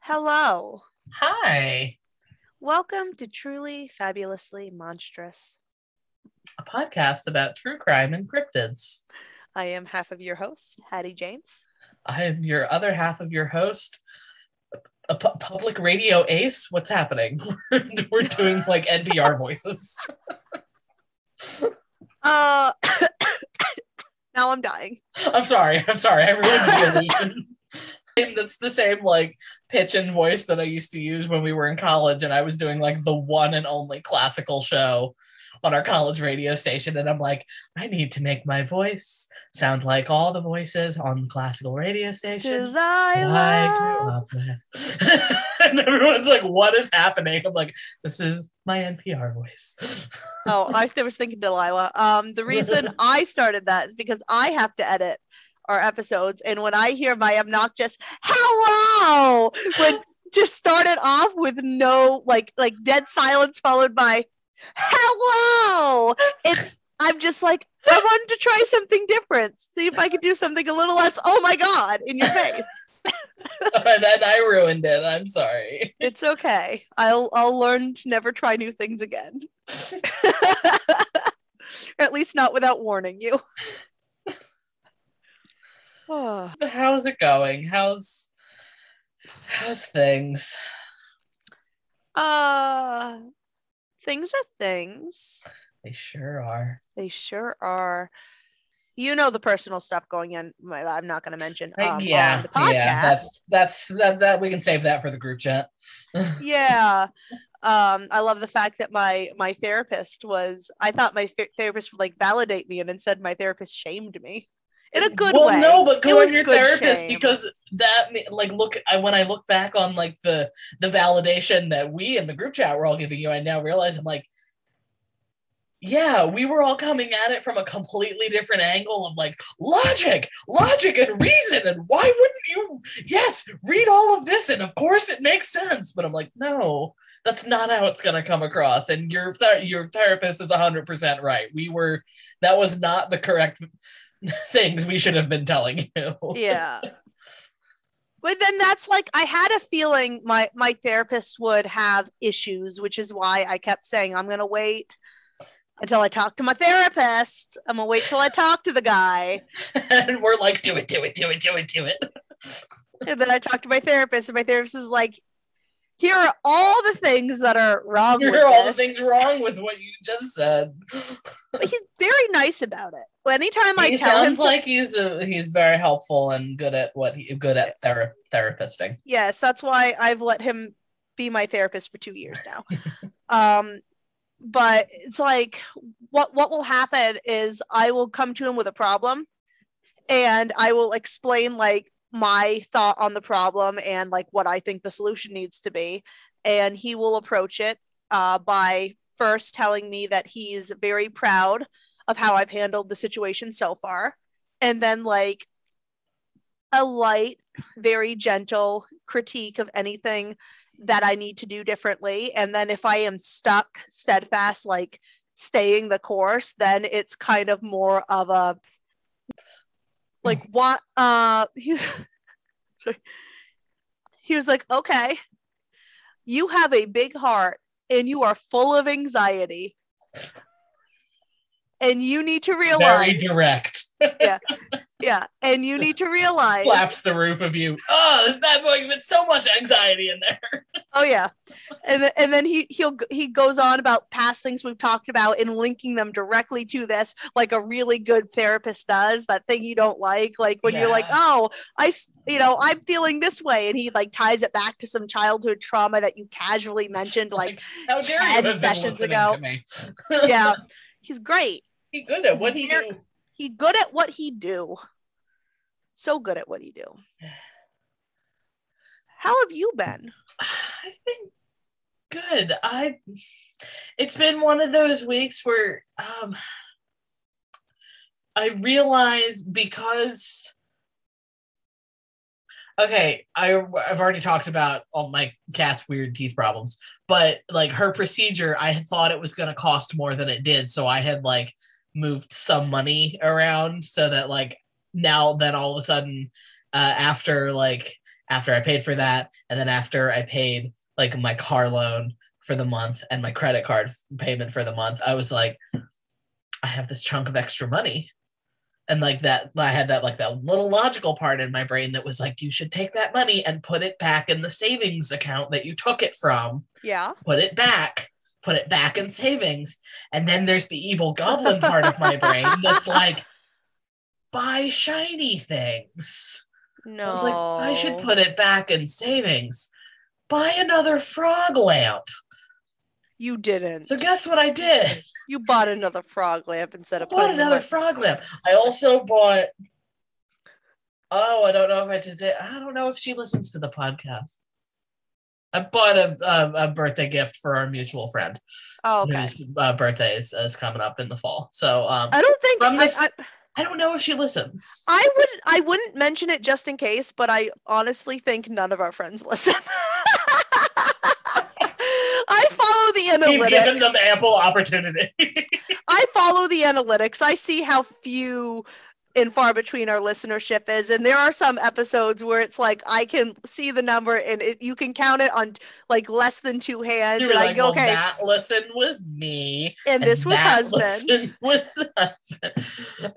Hello. Hi, Welcome to Truly Fabulously Monstrous. a podcast about true crime and cryptids. I am half of your host, Hattie James. I am your other half of your host, a pu- public radio ace. What's happening? We're doing like NPR voices. Uh now I'm dying. I'm sorry. I'm sorry. I ruined the illusion. That's the same like pitch and voice that I used to use when we were in college, and I was doing like the one and only classical show on our college radio station. And I'm like, I need to make my voice sound like all the voices on the classical radio station. I Delilah. and everyone's like, what is happening? I'm like, this is my NPR voice. Oh, I was thinking Delilah. Um, the reason I started that is because I have to edit our episodes, and when I hear my obnoxious "hello," when just started off with no like like dead silence followed by "hello," it's I'm just like I wanted to try something different, see if I could do something a little less. Oh my god, in your face. and I ruined it. I'm sorry. It's okay. I'll I'll learn to never try new things again. at least not without warning you. Oh, So how's it going? How's how's things? uh things are things. They sure are. They sure are. You know the personal stuff going in. my- I'm not going to mention um, on yeah, the podcast. yeah. That's that's that that we can save that for the group chat. yeah um i love the fact that my my therapist was i thought my ther- therapist would like validate me and instead my therapist shamed me in a good way. well, way no, but go on your therapist shame. because that like look I, when I look back on like the the validation that we in the group chat were all giving you, I now realize I'm like, yeah, we were all coming at it from a completely different angle of like logic, logic and reason, and why wouldn't you? Yes, read all of this, and of course it makes sense. But I'm like, no, that's not how it's gonna come across. And your ther- your therapist is hundred percent right. We were that was not the correct things we should have been telling you. yeah but then that's like i had a feeling my my therapist would have issues which is why i kept saying i'm going to wait until i talk to my therapist i'm going to wait till i talk to the guy and we're like, do it, do it, do it, do it, do it. and then i talked to my therapist and my therapist is like here are all the things that are wrong Here with are all the things wrong with what you just said. but he's very nice about it. Anytime I tell him, sounds like he's a, he's very helpful and good at what he good at thera- therapisting. yes, that's why I've let him be my therapist for two years now. um, but it's like what what will happen is I will come to him with a problem, and I will explain like my thought on the problem and like what I think the solution needs to be, and he will approach it uh, by first telling me that he's very proud of how I've handled the situation so far, and then like a light, very gentle critique of anything that I need to do differently. And then if I am stuck, steadfast, like staying the course, then it's kind of more of a like what uh he was, sorry. he was like, okay, you have a big heart and you are full of anxiety. And you need to realize Very direct. yeah, Yeah. and you need to realize Slaps the roof of you. Oh, this bad boy with so much anxiety in there. Oh yeah, and th- and then he he'll he goes on about past things we've talked about and linking them directly to this, like a really good therapist does. That thing you don't like, like when you're like, oh, i you know I'm feeling this way, and he like ties it back to some childhood trauma that you casually mentioned. Like, dare 10 sessions ago. yeah, he's great. he good at what he Very- do. He good at what he do. So good at what he do. How have you been? I've been good. I it's been one of those weeks where um I realize because okay, I I've already talked about all my cat's weird teeth problems, but like her procedure, I had thought it was going to cost more than it did, so I had like moved some money around so that like now then all of a sudden uh, after like after I paid for that, and then after I paid like my car loan for the month and my credit card payment for the month, I was like, I have this chunk of extra money. And like that, I had that like that little logical part in my brain that was like, you should take that money and put it back in the savings account that you took it from. Yeah. Put it back, put it back in savings. And then there's the evil goblin part of my brain that's like, buy shiny things. No. I was like, I should put it back in savings. Buy another frog lamp. You didn't. So guess what I did? You bought another frog lamp instead I of bought another another. frog lamp. I also bought. Oh, I don't know if I just did. I don't know if she listens to the podcast. I bought a, a, a birthday gift for our mutual friend Oh, okay. whose uh, birthday is, is coming up in the fall. So um, I don't think From this- I, I don't know if she listens. I would I wouldn't mention it just in case, but I honestly think none of our friends listen. I follow the We've given them ample opportunity. I follow the analytics. I see how few and far between our listenership is, and there are some episodes where it's like I can see the number and it, you can count it on like less than two hands, You were and I like, go, well, okay, that listen was me, and this was husband. was husband,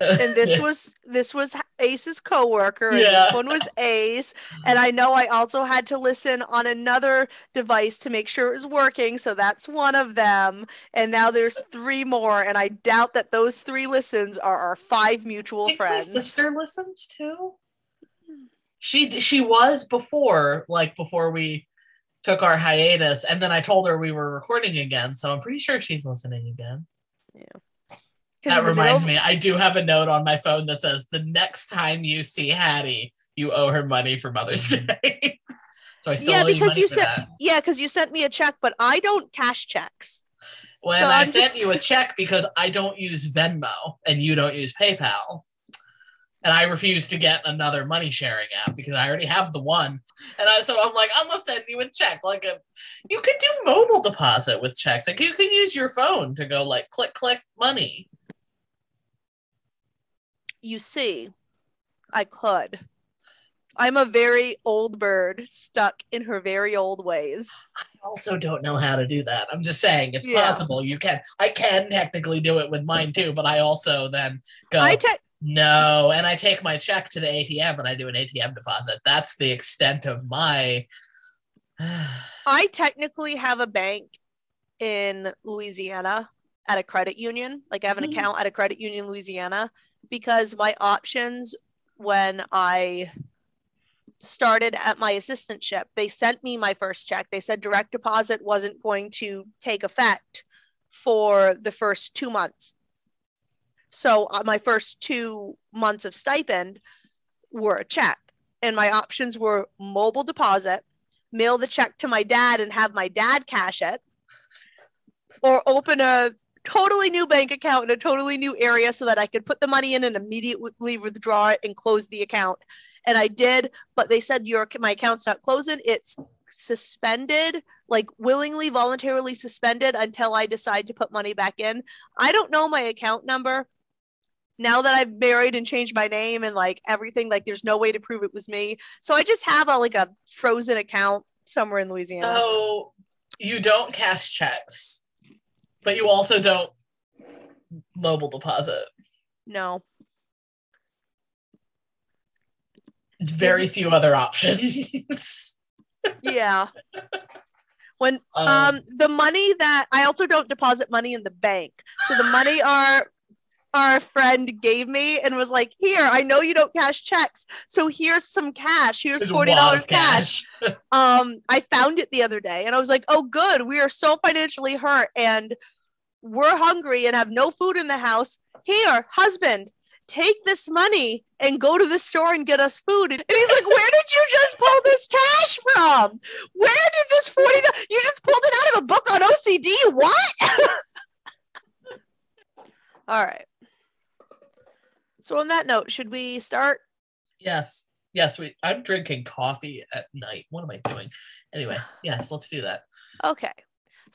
and this was this was Ace's coworker, and Yeah. this one was Ace. And mm-hmm. I know I also had to listen on another device to make sure it was working, so that's one of them. And now there's three more, and I doubt that those three listens are our five mutual I think My friends. sister listens too. She she was before, like before we took our hiatus, and then I told her we were recording again. So I'm pretty sure she's listening again. 'Cause That reminds middle- me, I do have a note on my phone that says, "The next time you see Hattie, you owe her money for Mother's Day." so I still Yeah, because you said- that. Yeah, because you sent me a check, but I don't cash checks. When so I I'm sent just- you a check because I don't use Venmo and you don't use PayPal. And I refuse to get another money sharing app because I already have the one. And I, so I'm like, I'm gonna send you a check. Like a, you could do mobile deposit with checks. Like you can use your phone to go like click click money. You see, I could. I'm a very old bird stuck in her very old ways. I also don't know how to do that. I'm just saying it's Yeah. possible. You can. I can technically do it with mine too, but I also then go I te- no, and I take my check to the ATM and I do an ATM deposit. That's the extent of my. I technically have a bank in Louisiana at a credit union. Like I have an Mhm. account at a credit union in Louisiana because my options when I started at my assistantship, they sent me my first check. They said direct deposit wasn't going to take effect for the first two months. So uh, my first two months of stipend were a check, and my options were mobile deposit, mail the check to my dad and have my dad cash it, or open a totally new bank account in a totally new area so that I could put the money in and immediately withdraw it and close the account. And I did, but they said your my account's not closing. It's suspended, like willingly, voluntarily suspended until I decide to put money back in. I don't know my account number. Now that I've married and changed my name and like everything, like there's no way to prove it was me. So I just have a like a frozen account somewhere in Louisiana. So you don't cash checks, but you also don't mobile deposit. No. It's very few other options. Yeah. When um, um the money that I also don't deposit money in the bank. So the money our our friend gave me and was like, "Here, I know you don't cash checks, so here's some cash. Here's forty dollars of cash." Um, I found it the other day, and I was like, "Oh, good. We are so financially hurt, and we're hungry and have no food in the house. Here, husband." Take this money and go to the store and get us food. And he's like, Where did you just pull this cash from? Where did this 40 you just pulled it out of a book on OCD? What? All right. So on that note, should we start? yes, yes. We. I'm drinking coffee at night. What am I doing? Anyway, yes. Let's do that. Okay.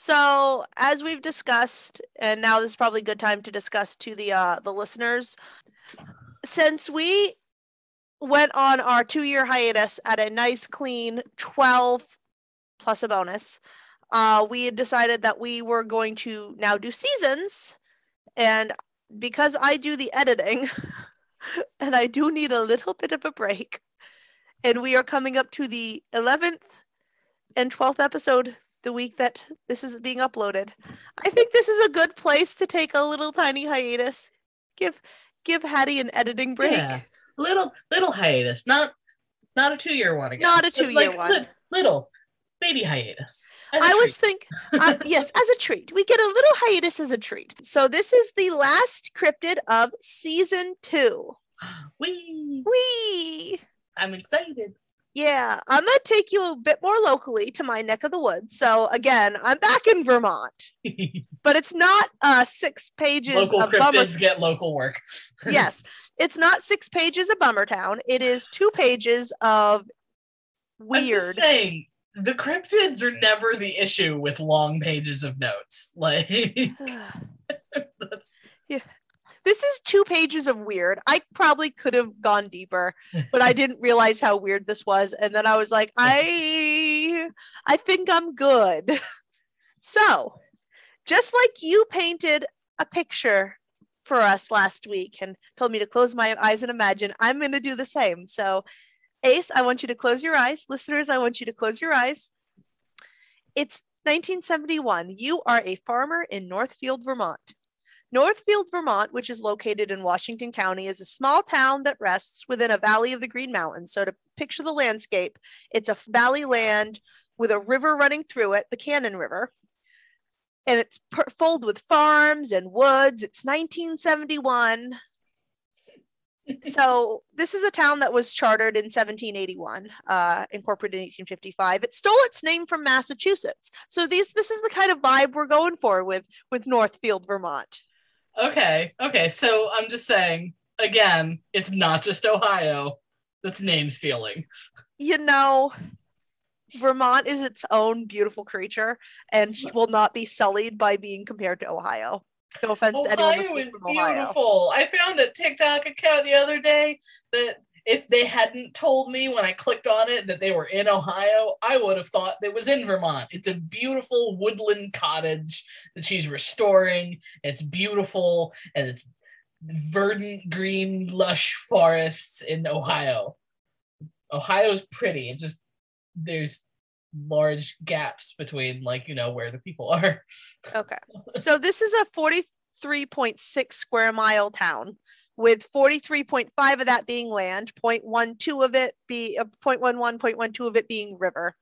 So as we've discussed, and now this is probably a good time to discuss to the uh the listeners, since we went on our two year hiatus at a nice, clean 12 plus a bonus. Uh, we had decided that we were going to now do seasons. And because I do the editing and I do need a little bit of a break, and we are coming up to the 11th and 12th episode the week that this is being uploaded. I think this is a good place to take a little tiny hiatus. Give give Hattie an editing break. Yeah. Little little hiatus, not not a two year one again. Not a two year like, one. Li- little baby hiatus. I was think uh, yes, as a treat. We get a little hiatus as a treat. So this is the last cryptid of season two. Wee wee. I'm excited. Yeah, I'm gonna take you a bit more locally to my neck of the woods. So again, I'm back in Vermont, but it's not uh, six pages local of bummer. get local work. yes, it's not six pages of Bummer Town. It is two pages of weird. I'm just saying the cryptids are never the issue with long pages of notes. Like that's this is two pages of weird. I probably could have gone deeper, but I didn't realize how weird this was. And then I was like, I I think I'm good. So, just like you painted a picture for us last week and told me to close my eyes and imagine, I'm going to do the same. So, Ace, I want you to close your eyes. Listeners, I want you to close your eyes. It's 1971. You are a farmer in Northfield, Vermont. Northfield, Vermont, which is located in Washington County, is a small town that rests within a valley of the Green Mountains. So, to picture the landscape, it's a valley land with a river running through it, the Cannon River. And it's per- filled with farms and woods. It's 1971. so this is a town that was chartered in 1781 uh, incorporated in 1855 it stole its name from massachusetts so these this is the kind of vibe we're going for with with northfield vermont Okay. Okay. So I'm just saying, again, it's not just Ohio that's name stealing. You know, Vermont is its own beautiful creature and will not be sullied by being compared to Ohio. No offense Ohio to anyone listening from Ohio. Beautiful. I found a TikTok account the other day that if they hadn't told me when I clicked on it that they were in Ohio, I would have thought it was in Vermont. It's a beautiful woodland cottage that she's restoring. It's beautiful and it's verdant, green, lush forests in Ohio. Ohio's pretty. It's just there's large gaps between like you know where the people are. Okay. So this is a 43.6 square mile town with 43.5 of that being land, 0.12 of it be uh, 0.11, 0.12 of it being river.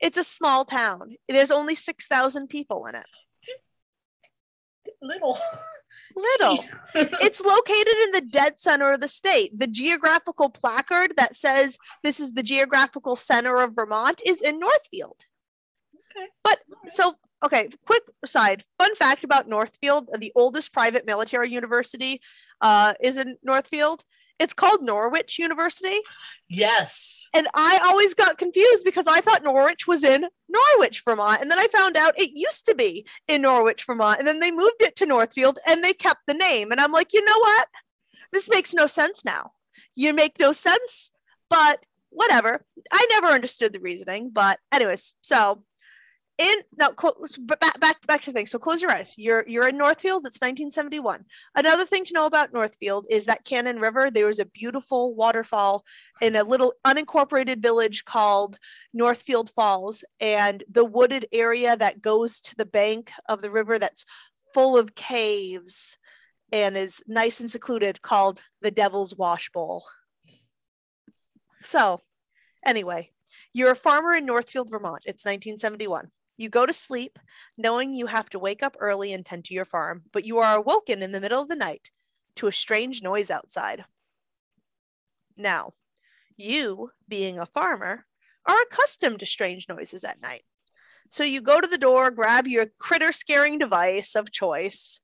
It's a small town. There's only 6,000 people in it. Little. Little. it's located in the dead center of the state. The geographical placard that says this is the geographical center of Vermont is in Northfield. Okay. But so okay, quick side. Fun fact about Northfield, the oldest private military university uh, is in Northfield. It's called Norwich University. Yes. And I always got confused because I thought Norwich was in Norwich, Vermont. And then I found out it used to be in Norwich, Vermont. And then they moved it to Northfield and they kept the name. And I'm like, you know what? This makes no sense now. You make no sense, but whatever. I never understood the reasoning. But, anyways, so in now close back back back to things so close your eyes. You're you're in northfield it's 1971 another thing to know about northfield is that cannon river there was a beautiful waterfall in a little unincorporated village called northfield falls. And the wooded area that goes to the bank of the river that's full of caves and is nice and secluded called the devil's wash bowl. So anyway you're a farmer in northfield vermont. It's 1971 you go to sleep knowing you have to wake up early and tend to your farm, but you are mm. awoken in the middle of the night to a strange noise outside. Now, you, being a farmer, are accustomed to strange noises at night. So you go to the door, grab your critter scaring device of choice,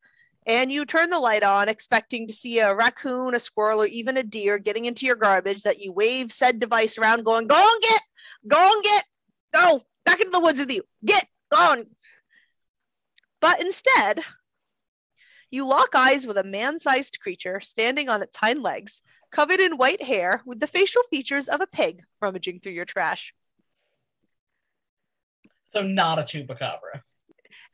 and you turn the light on, expecting to see a raccoon, a squirrel, or even a deer getting into your garbage that you wave said device around, going, Go and get, go and get, go, back into the woods with you. Get gone. But instead, You lock eyes with a man sized creature standing on its hind legs, covered in white hair with the facial features of a pig rummaging through your trash. So not a chupacabra.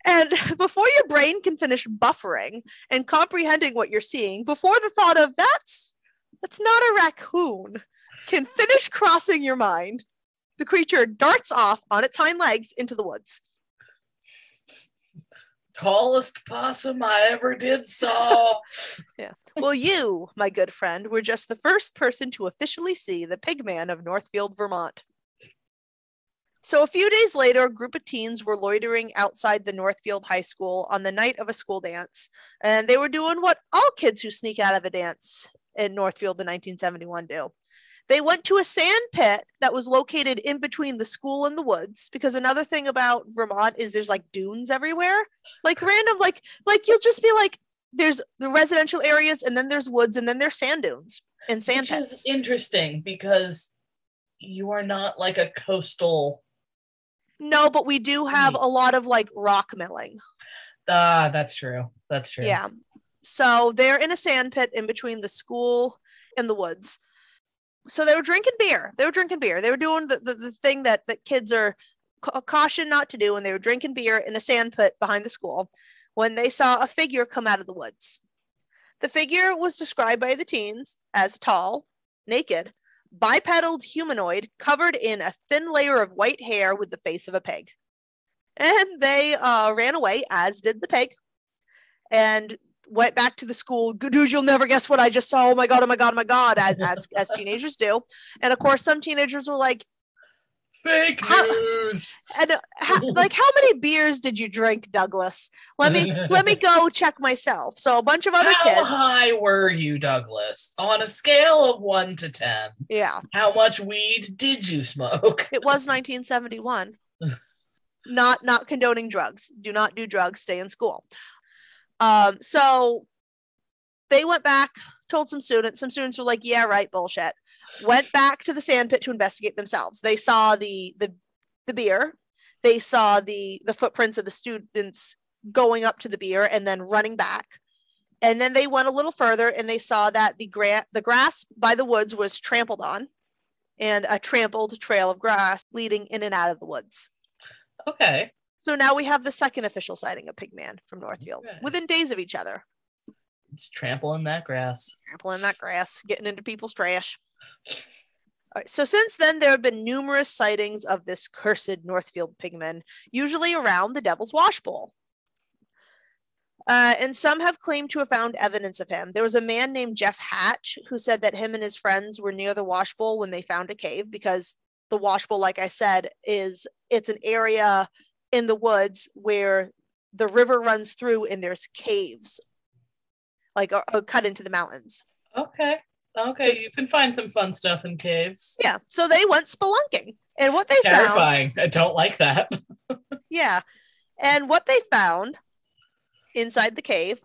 And before your brain can finish buffering and comprehending what you're seeing, before the thought of that's that's not a raccoon can finish crossing your mind, the creature darts off on its hind legs into the woods. Tallest possum I ever did saw. yeah. Well, you, my good friend, were just the first person to officially see the pigman of Northfield, Vermont. So, a few days later, a group of teens were loitering outside the Northfield High School on the night of a school dance, and they were doing what all kids who sneak out of a dance in Northfield in 1971 do. They went to a sand pit that was located in between the school and the woods because another thing about Vermont is there's like dunes everywhere. Like random like like you'll just be like there's the residential areas and then there's woods and then there's sand dunes and sand Which pits. is interesting because you are not like a coastal No, but we do have a lot of like rock milling. Ah, that's true. That's true. Yeah. So they're in a sand pit in between the school and the woods. So they were drinking beer. They were drinking beer. They were doing the, the, the thing that, that kids are ca- cautioned not to do, and they were drinking beer in a sand pit behind the school when they saw a figure come out of the woods. The figure was described by the teens as tall, naked, bipedal humanoid covered in a thin layer of white hair with the face of a pig. And they uh, ran away, as did the pig, and went back to the school. Dude, you'll never guess what I just saw. Oh my god! Oh my god! Oh my god! As as, as teenagers do, and of course, some teenagers were like, Fake How- news. and uh, like, how many beers did you drink, Douglas? Let me let me go check myself. So a bunch of other How kids, How high were you, Douglas? On a scale of one to ten, yeah, how much weed did you smoke? it was 1971. not not condoning drugs. Do not do drugs. Stay in school. Um, so they went back, told some students. Some students were like, "Yeah, right, bullshit." Went back to the sand pit to investigate themselves. They saw the the the beer. They saw the the footprints of the students going up to the beer and then running back. And then they went a little further and they saw that the gra- the grass by the woods was trampled on and a trampled trail of grass leading in and out of the woods. Okay. So now we have the second official sighting of Pigman from Northfield Okay. within days of each other, It's trampling that grass. trampling that grass, getting into people's trash. All right, so since then, there have been numerous sightings of this cursed Northfield pigman, usually around the Devil's Wash Bowl. Uh, and some have claimed to have found evidence of him. There was a man named Jeff Hatch who said that him and his friends were near the wash bowl when they found a cave because the wash bowl, like I said, is it's an area in the woods where the river runs through and there's caves, like uh, uh, cut into the mountains. Okay. Okay. You can find some fun stuff in caves. Yeah, so they went spelunking, and what they found, Terrifying. I don't like that. yeah, and what they found inside the cave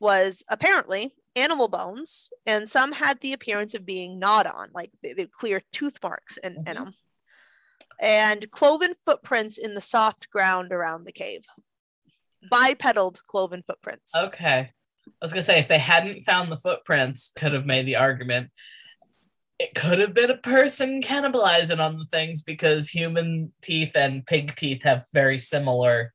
was apparently animal bones, and some had the appearance of being gnawed on, like they, they clear tooth marks in, in Mhm. them, and cloven footprints in the soft ground around the cave. Bipedal cloven footprints. Okay. I was gonna say if they hadn't found the footprints, could have made the argument. It could have been a person cannibalizing on the things because human teeth and pig teeth have very similar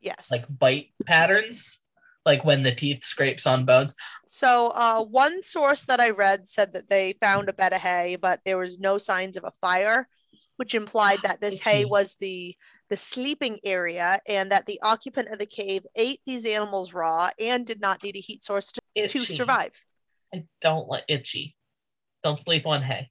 Yes. like bite patterns. Like when the teeth scrapes on bones. So, uh, one source that I read said that they found a bed of hay, but there was no signs of a fire, which implied that this hay was the the sleeping area and that the occupant of the cave ate these animals raw and did not need a heat source to, to survive. I don't like itchy. Don't sleep on hay.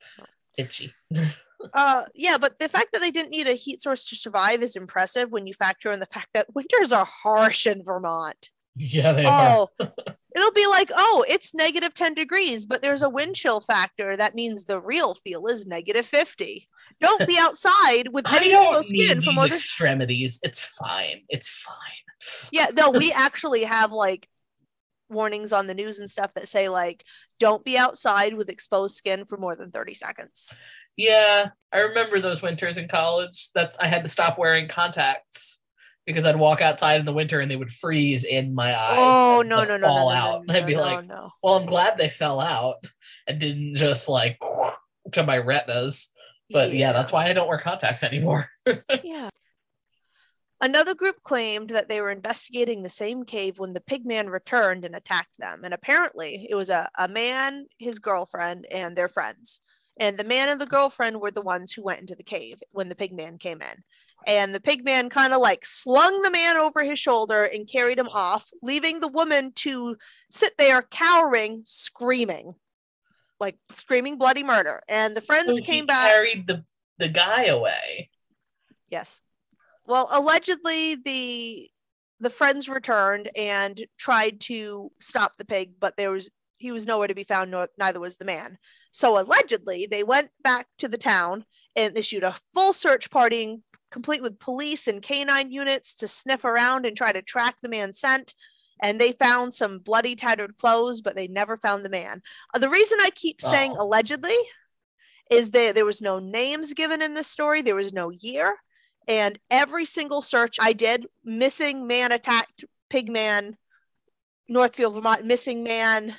Itchy. Uh, yeah, but the fact that they didn't need a heat source to survive is impressive when you factor in the fact that winters are harsh in Vermont. Yeah, they are. It'll be like, oh, it's negative 10 degrees, but there's a wind chill factor. That means the real feel is negative 50. Don't be outside with any exposed skin for more extremities. It's fine. It's fine. Yeah, no, we actually have like warnings on the news and stuff that say, like, don't be outside with exposed skin for more than 30 seconds. Yeah, I remember those winters in college. That's I had to stop wearing contacts because I'd walk outside in the winter and they would freeze in my eyes. Oh no no no fall no, no, out. no, and I'd be no, like, no. well, I'm glad they fell out and didn't just like to my retinas. But yeah, that's why I don't wear contacts anymore. yeah. Another group claimed that they were investigating the same cave when the pigman returned and attacked them. And apparently, it was a, a man, his girlfriend, and their friends. And the man and the girlfriend were the ones who went into the cave when the pigman came in. And the pigman kind of like slung the man over his shoulder and carried him off, leaving the woman to sit there cowering, screaming, like screaming bloody murder. And the friends So came back. carried the the guy away. Yes. Well, allegedly the the friends returned and tried to stop the pig, but there was he was nowhere to be found. Nor, neither was the man. So allegedly, they went back to the town and issued a full search party, complete with police and canine units to sniff around and try to track the man's scent. And they found some bloody, tattered clothes, but they never found the man. Uh, the reason I keep saying Oh. allegedly is that there was no names given in this story. There was no year. And every single search I did, missing man attacked pig man, Northfield, Vermont, missing man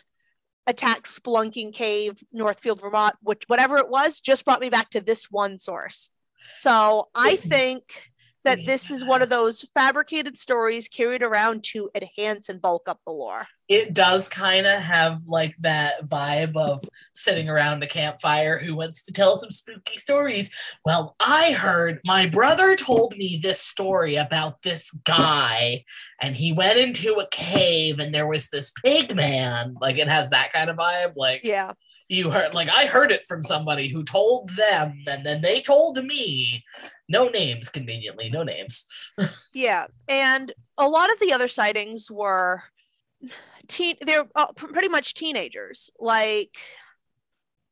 attacked Spelunking Cave, Northfield, Vermont, which whatever it was, just brought me back to this one source. So I think that this is one of those fabricated stories carried around to enhance and bulk up the lore. It does kind of have like that vibe of sitting around the campfire who wants to tell some spooky stories. Well, I heard my brother told me this story about this guy, and he went into a cave and there was this pig man. Like it has that kind of vibe. Like Yeah. You heard like I heard it from somebody who told them and then they told me no names conveniently no names Yeah, and a lot of the other sightings were teen. They're uh, pretty much teenagers. Like,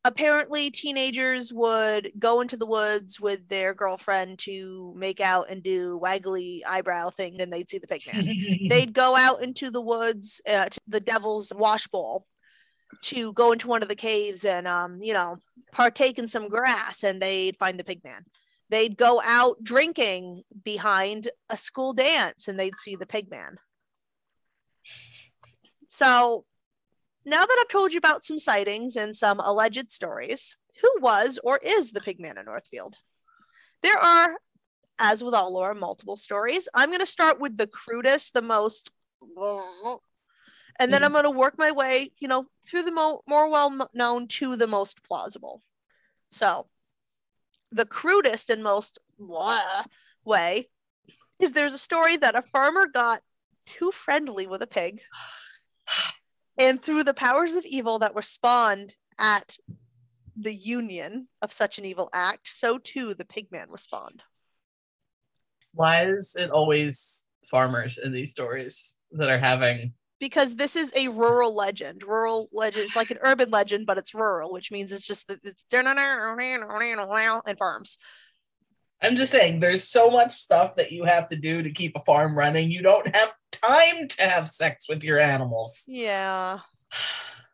apparently, teenagers would go into the woods with their girlfriend to make out and do waggly eyebrow thing, and they'd see the pigman. They'd go out into the woods uh, to the Devil's Wash Bowl to go into one of the caves and, um, you know, partake in some grass, and they'd find the pigman they'd go out drinking behind a school dance and they'd see the pigman. So now that I've told you about some sightings and some alleged stories, who was or is the pigman in Northfield? There are, as with all lore, multiple stories. I'm going to start with the crudest, the most, and then mm-hmm. I'm going to work my way, you know, through the mo- more well known to the most plausible. So, the crudest and most blah way is there's a story that a farmer got too friendly with a pig and through the powers of evil that were spawned at the union of such an evil act so too the pigman was spawned why is it always farmers in these stories that are having because this is a rural legend rural legend it's like an urban legend but it's rural which means it's just that it's and farms i'm just saying there's so much stuff that you have to do to keep a farm running you don't have time to have sex with your animals Yeah.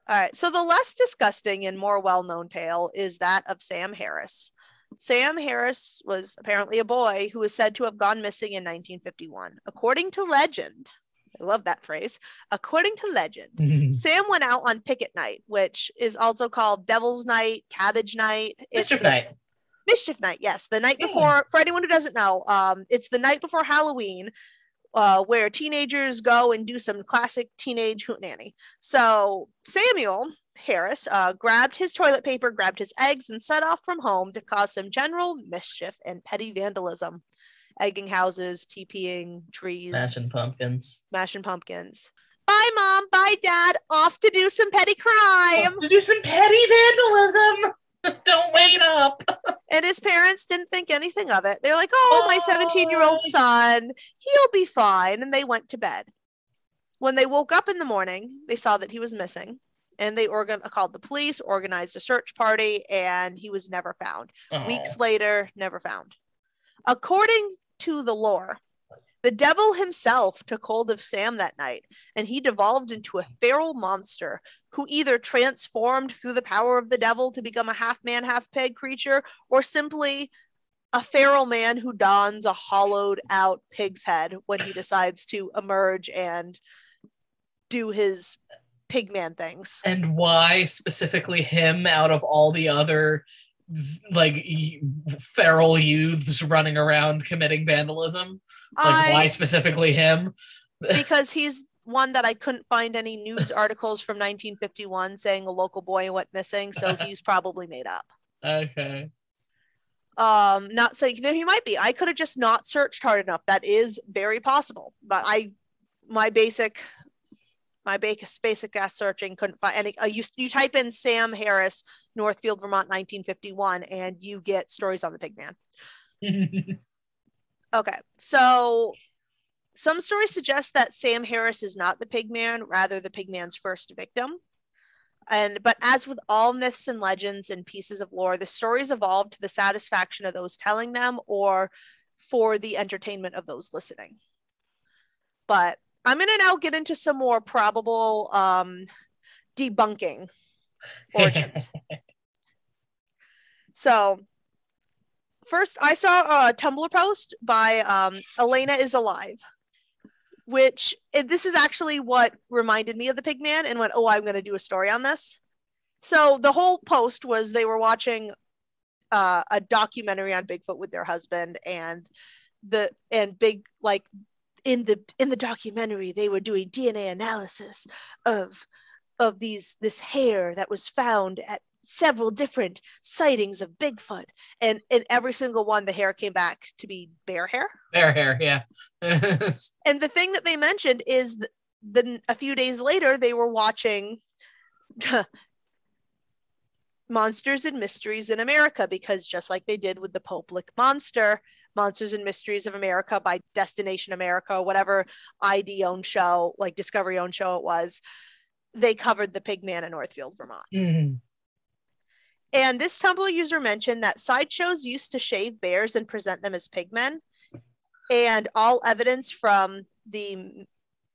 All right. So the less disgusting and more well known tale is that of Sam Harris. Sam Harris was apparently a boy who was said to have gone missing in 1951. According to legend, love that phrase. According to legend, Sam went out on picket night, which is also called Devil's Night, Cabbage Night. Mischief the- night Mischief Night, yes. The night Yeah. before, for anyone who doesn't know, um, it's the night before Halloween, uh, where teenagers go and do some classic teenage hootenanny. So Samuel Harris uh, grabbed his toilet paper, grabbed his eggs, and set off from home to cause some general mischief and petty vandalism, egging houses, TPing trees, smashing pumpkins smashing pumpkins. Bye, mom. Bye, dad. Off to do some petty crime. to do some petty vandalism don't wait up And his parents didn't think anything of it. They're like, oh, my 17 year old son, he'll be fine. And they went to bed. When they woke up in the morning, they saw that he was missing and they organ- uh, called the police, organized a search party, and he was never found. Aw. Weeks later, never found. According to the lore, the devil himself took hold of Sam that night, and he devolved into a feral monster who either transformed through the power of the devil to become a half man, half pig creature, or simply a feral man who dons a hollowed out pig's head when he decides to emerge and do his pigman things. And why specifically him out of all the other like feral youths running around committing vandalism? Like I- why specifically him? because he's one that I couldn't find any news articles from 1951 saying a local boy went missing, so he's probably made up. Okay. Um, not saying there he might be. I could have just not searched hard enough. That is very possible. But I, my basic, my basic basic ass searching couldn't find any. Uh, you you type in Sam Harris, Northfield, Vermont, 1951, and you get stories on the Pigman. Okay, so some stories suggest that Sam Harris is not the pigman, rather the pigman's first victim. And but as with all myths and legends and pieces of lore, the stories evolve to the satisfaction of those telling them or for the entertainment of those listening. But I'm gonna now get into some more probable um, debunking origins. so first i saw a tumblr post by um, elena is alive which this is actually what reminded me of the pigman and went oh i'm going to do a story on this so the whole post was they were watching uh, a documentary on bigfoot with their husband and the and big like in the in the documentary they were doing dna analysis of of these this hair that was found at several different sightings of Bigfoot, and in every single one, the hair came back to be bear hair. Bear hair, yeah. And the thing that they mentioned is th- then a few days later, they were watching Monsters and Mysteries in America because just like they did with the Pope Lick Monster, Monsters and Mysteries of America by Destination America, whatever ID owned show, like Discovery owned show it was, they covered the Pigman in Northfield, Vermont. Mhm. And this Tumblr user mentioned that sideshows used to shave bears and present them as pigmen. And all evidence from the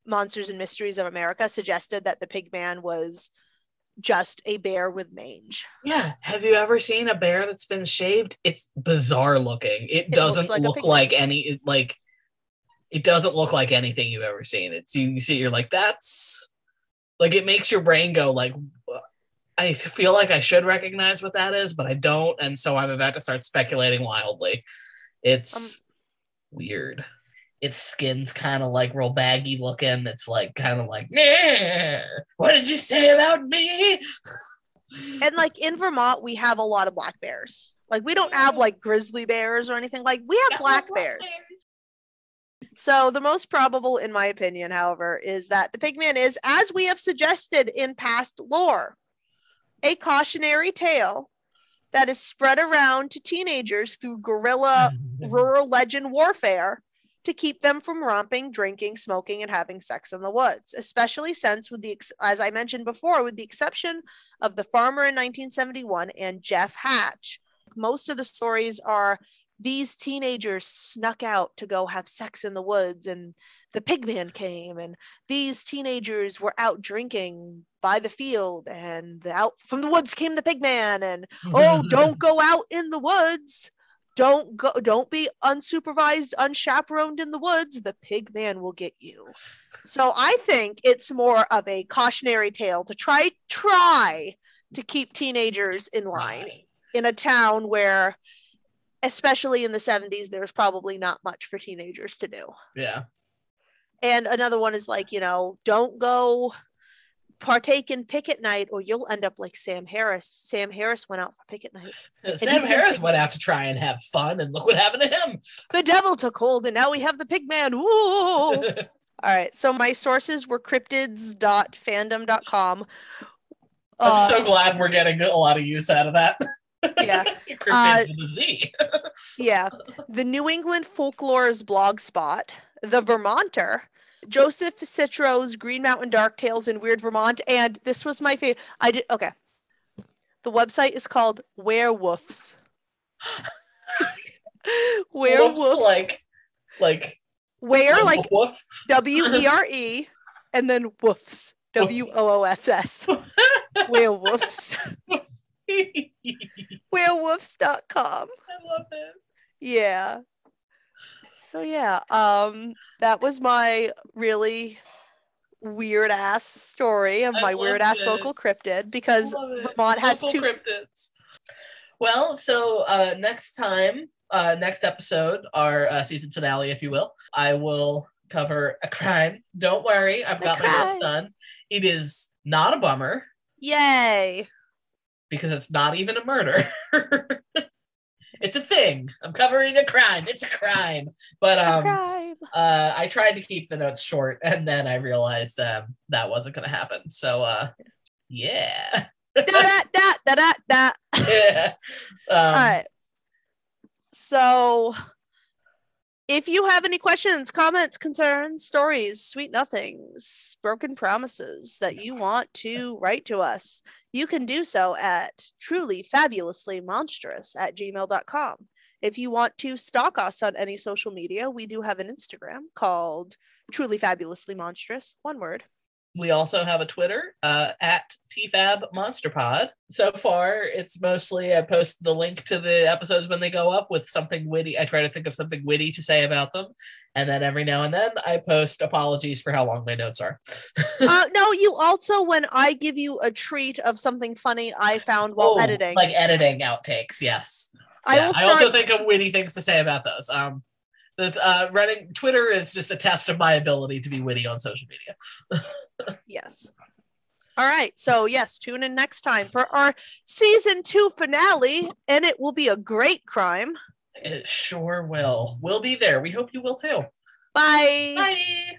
Monsters and Mysteries of America suggested that the pigman was just a bear with mange. Yeah. Have you ever seen a bear that's been shaved? It's bizarre looking. It, It doesn't like look like any like it doesn't look like anything you've ever seen. It's you, you see, you're like, that's like it makes your brain go like I feel like I should recognize what that is, but I don't, and so I'm about to start speculating wildly. It's um, weird. Its skin's kind of like real baggy looking. It's like kind of like, "Nah, what did you say about me? And like in Vermont, we have a lot of black bears. Like we don't have like grizzly bears or anything. Like we have black bears. So the most probable, in my opinion, however, is that the pigman is, as we have suggested in past lore, a cautionary tale that is spread around to teenagers through guerrilla rural legend warfare to keep them from romping, drinking, smoking, and having sex in the woods. Especially since, with the ex- as I mentioned before, with the exception of the farmer in 1971 and Jeff Hatch, most of the stories are these teenagers snuck out to go have sex in the woods and the pigman came and these teenagers were out drinking by the field and the out from the woods came the pigman and oh don't go out in the woods don't go don't be unsupervised unchaperoned in the woods. The pig man will get you. So i think it's more of a cautionary tale to try try to keep teenagers in line in a town where especially in the 70s there's probably not much for teenagers to do. Yeah. and another one is like you know don't go partake in picket night or you'll end up like sam harris sam harris went out for picket night Sam Harris went out to try and have fun, and look what happened to him. the devil took hold and now we have the pig man Ooh. all right so my sources were cryptids.fandom.com I'm Uh, so glad we're getting a lot of use out of that. yeah Cryptids Uh, Z. yeah the new england folklore's blog spot the vermonter joseph citro's green mountain dark tales in weird vermont and this was my favorite i did okay. The website is called werewolves werewolves Whoops, like, like, where like w-e-r-e and then woofs w-o-o-f-s werewolves I love it. yeah. So yeah, um, that was my really weird ass story of I my weird ass local cryptid because Vermont has Local two. cryptids. Well, so uh, next time, uh, next episode, our uh, season finale, if you will, I will cover a crime. Don't worry, I've got my notes done. It is not a bummer Yay! because it's not even a murder. it's a thing. I'm covering a crime. It's a crime. But um, crime. uh, I tried to keep the notes short, and then I realized um, that wasn't going to happen. So uh, yeah. da da da da da da. yeah. Um, All right. So, if you have any questions, comments, concerns, stories, sweet nothings, broken promises that you want to write to us, you can do so at truly fabulously monstrous at gmail.com. If you want to stalk us on any social media, we do have an Instagram called truly fabulously monstrous, one word. We also have a Twitter uh, at TFAB MonsterPod. So far, it's mostly I post the link to the episodes when they go up with something witty. I try to think of something witty to say about them. And then every now and then I post apologies for how long my notes are. uh, no, you also, when I give you a treat of something funny I found while Oh, editing, Like editing outtakes, yes. I Yeah, will I also think of witty things to say about those. Um, that's, uh, running Twitter is just a test of my ability to be witty on social media. Yes. All right. So, yes, tune in next time for our season two finale, and it will be a great crime. It sure will. We'll be there. We hope you will too. Bye. Bye.